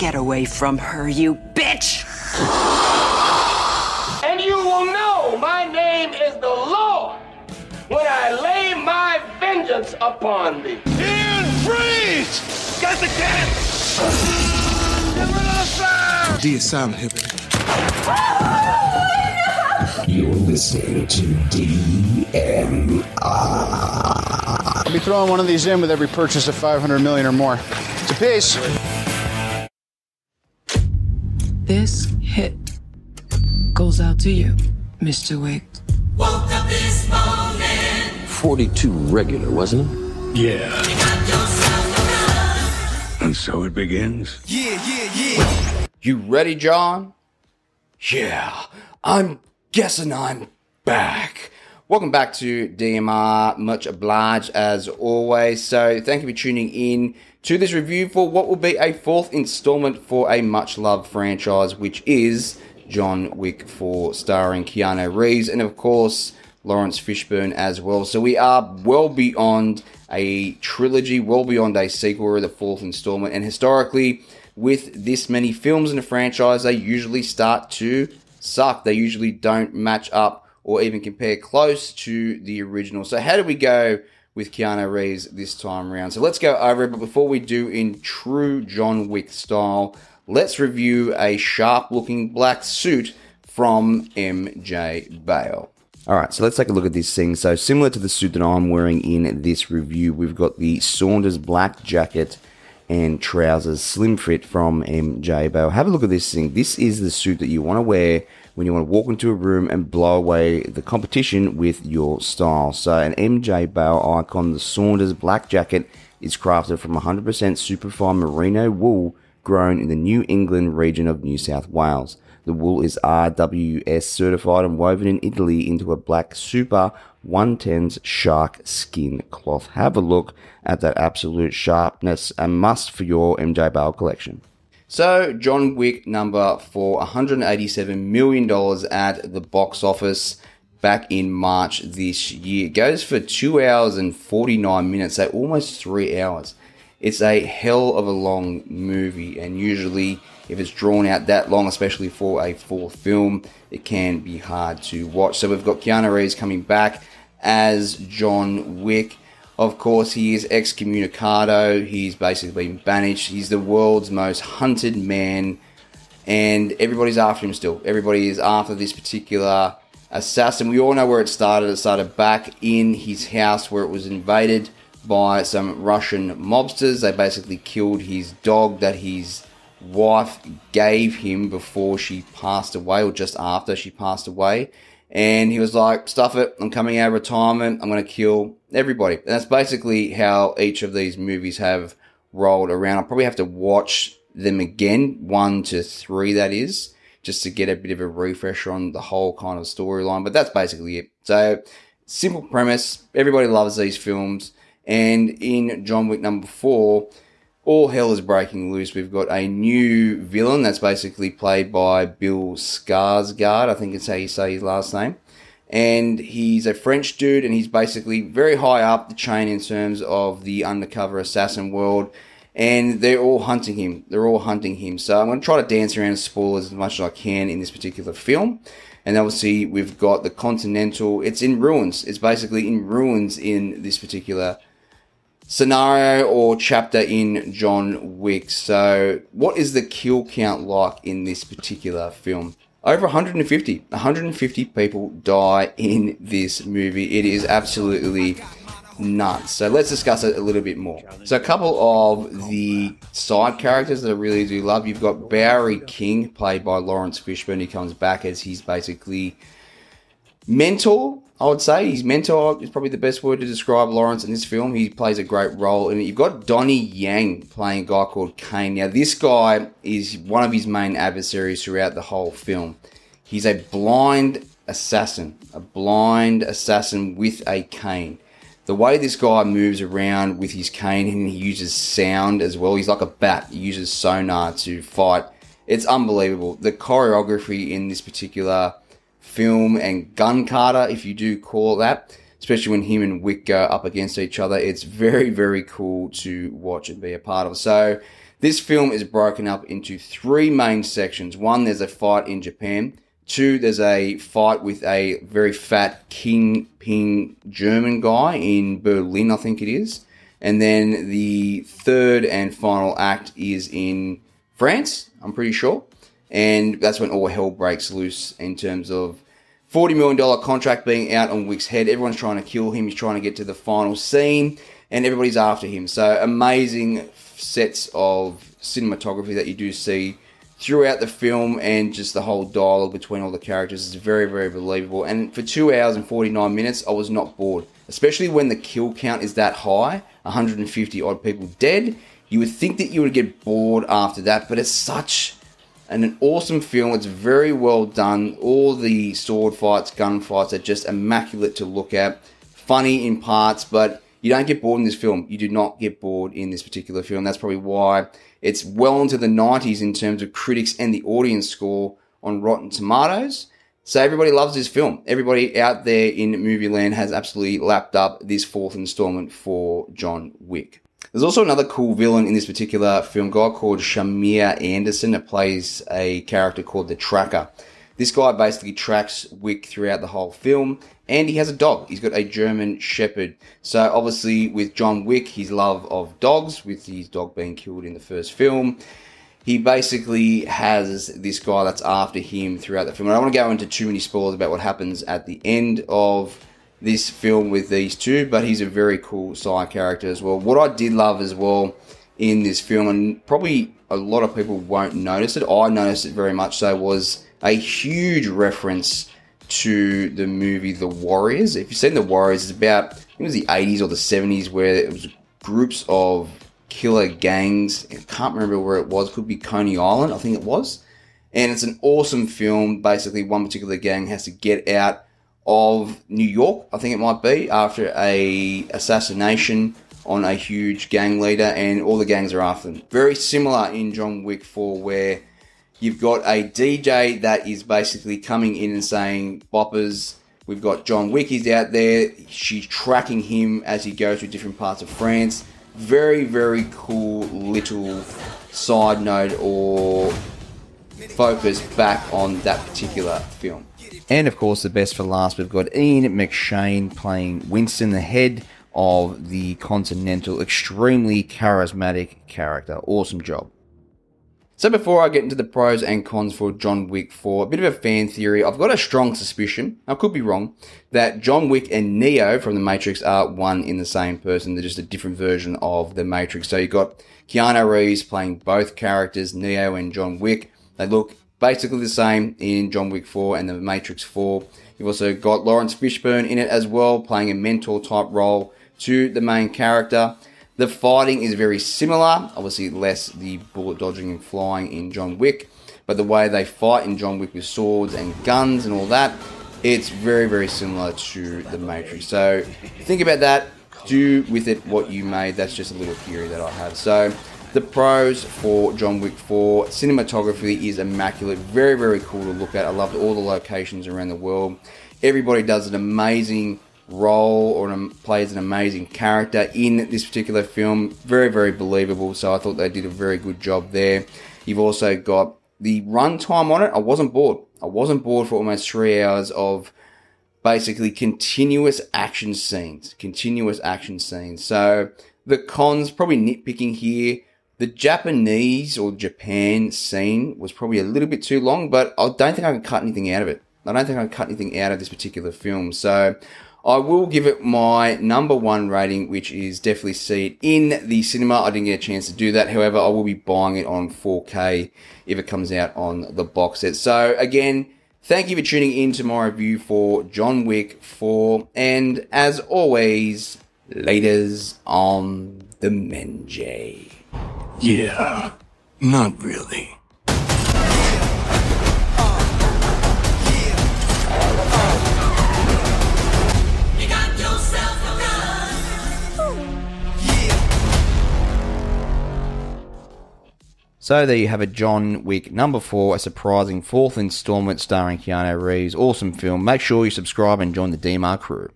Get away from her, you bitch! And you will know my name is the Lord when I lay my vengeance upon thee. Ian, freeze! Get the cat! Get rid of the sound! D is silent here. You're listening to DMR. I'll be throwing one of these in with every purchase of 500 million or more. It's a piece. This hit goes out to you, Mr. Wick. 42 regular, wasn't it? Yeah. And so it begins. Yeah, yeah, yeah. You ready, John? Yeah, I'm guessing I'm back. Welcome back to DMR. Much obliged as always. So, thank you for tuning in to this review for what will be a fourth installment for a much loved franchise, which is John Wick 4, starring Keanu Reeves and, of course, Laurence Fishburne as well. So, we are well beyond a trilogy, well beyond a sequel or the fourth installment. And historically, with this many films in a franchise, they usually start to suck. They usually don't match up or even compare close to the original. So, how do we go with Keanu Reeves this time around? So, let's go over it. But before we do, in true John Wick style, let's review a sharp looking black suit from MJ Bale. All right, so let's take a look at this thing. So, similar to the suit that I'm wearing in this review, we've got the Saunders black jacket and trousers, slim fit from MJ Bale. Have a look at this thing. This is the suit that you want to wear when you want to walk into a room and blow away the competition with your style. So, an MJ Bale icon, the Saunders black jacket, is crafted from 100% superfine merino wool grown in the New England region of New South Wales. The wool is RWS certified and woven in Italy into a black super 110s shark skin cloth. Have a look at that absolute sharpness, a must for your MJ Bale collection. So, John Wick number four, $187 million at the box office back in March this year. It goes for two hours and 49 minutes, so almost three hours. It's a hell of a long movie, and usually, if it's drawn out that long, especially for a full film, it can be hard to watch. So, we've got Keanu Reeves coming back as John Wick. Of course, he is excommunicado. He's basically been banished. He's the world's most hunted man, and everybody's after him still. Everybody is after this particular assassin. We all know where it started. It started back in his house where it was invaded by some Russian mobsters. They basically killed his dog that his wife gave him before she passed away, or just after she passed away. And he was like, stuff it, I'm coming out of retirement, I'm going to kill everybody. And that's basically how each of these movies have rolled around. I'll probably have to watch them again, one to three, that is, just to get a bit of a refresher on the whole kind of storyline. But that's basically it. So, simple premise. Everybody loves these films. And in John Wick number four, all hell is breaking loose. We've got a new villain that's basically played by Bill Skarsgård. I think it's how you say his last name. And he's a French dude, and he's basically very high up the chain in terms of the undercover assassin world. And they're all hunting him. They're all hunting him. So I'm going to try to dance around spoilers as much as I can in this particular film. And obviously, we've got the Continental. It's in ruins. It's basically in ruins in this particular scenario or chapter in John Wick. So, what is the kill count like in this particular film? Over 150. 150 people die in this movie. It is absolutely nuts. So let's discuss it a little bit more. So a couple of the side characters that I really do love. You've got Bowery King, played by Laurence Fishburne. He comes back as he's basically mentor I would say his mentor is probably the best word to describe Laurence in this film. He plays a great role in it. You've got Donnie Yen playing a guy called Caine. Now, this guy is one of his main adversaries throughout the whole film. He's a blind assassin, a blind assassin with a cane. The way this guy moves around with his cane and he uses sound as well, he's like a bat. He uses sonar to fight. It's unbelievable. The choreography in this particular film and gun kata, if you do call that. especially when him and Wick go up against each other. It's very, very cool to watch and be a part of. So, this film is broken up into three main sections. One, there's a fight in Japan. Two, there's a fight with a very fat kingpin German guy in Berlin, I think it is. And then the third and final act is in France, I'm pretty sure. And that's when all hell breaks loose in terms of $40 million contract being out on Wick's head. Everyone's trying to kill him. He's trying to get to the final scene, and everybody's after him. So, amazing sets of cinematography that you do see throughout the film and just the whole dialogue between all the characters is very, very believable. And for two hours and 49 minutes, I was not bored, especially when the kill count is that high 150 odd people dead. You would think that you would get bored after that, but it's such an, an awesome film. It's very well done. All the sword fights, gun fights are just immaculate to look at. Funny in parts, but you don't get bored in this film. You do not get bored in this particular film. That's probably why it's well into the 90s in terms of critics and the audience score on Rotten Tomatoes. So everybody loves this film. Everybody out there in movie land has absolutely lapped up this fourth installment for John Wick. There's also another cool villain in this particular film, guy called Shamier Anderson that plays a character called the Tracker. This guy basically tracks Wick throughout the whole film, and he has a dog. He's got a German Shepherd. So obviously, with John Wick, his love of dogs, with his dog being killed in the first film, he basically has this guy that's after him throughout the film. I don't want to go into too many spoilers about what happens at the end of this film with these two, but he's a very cool side character as well. What I did love as well in this film, and probably a lot of people won't notice it, I noticed it very much so, was a huge reference to the movie The Warriors. If you've seen The Warriors, it's about, it was the 80s or the 70s, where it was groups of killer gangs. I can't remember where it was. Could be Coney Island, I think it was. And it's an awesome film. Basically, one particular gang has to get out of New York, I think it might be, after a assassination on a huge gang leader, and all the gangs are after them. Very similar in John Wick 4, where you've got a DJ that is basically coming in and saying, Boppers, we've got John Wick, he's out there. She's tracking him as he goes through different parts of France. Very, very cool little side note or focus back on that particular film. And of course, the best for last, we've got Ian McShane playing Winston, the head of the Continental. Extremely charismatic character. Awesome job. So before I get into the pros and cons for John Wick 4, a bit of a fan theory. I've got a strong suspicion, I could be wrong, that John Wick and Neo from The Matrix are one in the same person. They're just a different version of The Matrix. So you've got Keanu Reeves playing both characters, Neo and John Wick. They look basically the same in John Wick 4 and The Matrix 4. You've also got Laurence Fishburne in it as well, playing a mentor type role to the main character. The fighting is very similar, obviously less the bullet dodging and flying in John Wick, but the way they fight in John Wick with swords and guns and all that, it's very, very similar to The Matrix. So think about that, do with it what you may. That's just a little theory that I have. So the pros for John Wick 4 cinematography is immaculate, very, very cool to look at. I loved all the locations around the world. Everybody does an amazing role or an, plays an amazing character in this particular film. Very, very believable. So I thought they did a very good job there. You've also got the runtime on it. I wasn't bored. I wasn't bored for almost three hours of basically continuous action scenes. Continuous action scenes. So the cons, probably nitpicking here. The Japanese or Japan scene was probably a little bit too long, but I don't think I can cut anything out of it. I don't think I can cut anything out of this particular film. So I will give it my number one rating, which is definitely see it in the cinema. I didn't get a chance to do that. However, I will be buying it on 4K if it comes out on the box set. So again, thank you for tuning in to my review for John Wick 4. And as always, laters on the Menjay. Yeah, not really. So there you have it, John Wick number four, a surprising fourth installment starring Keanu Reeves. Awesome film. Make sure you subscribe and join the DMR crew.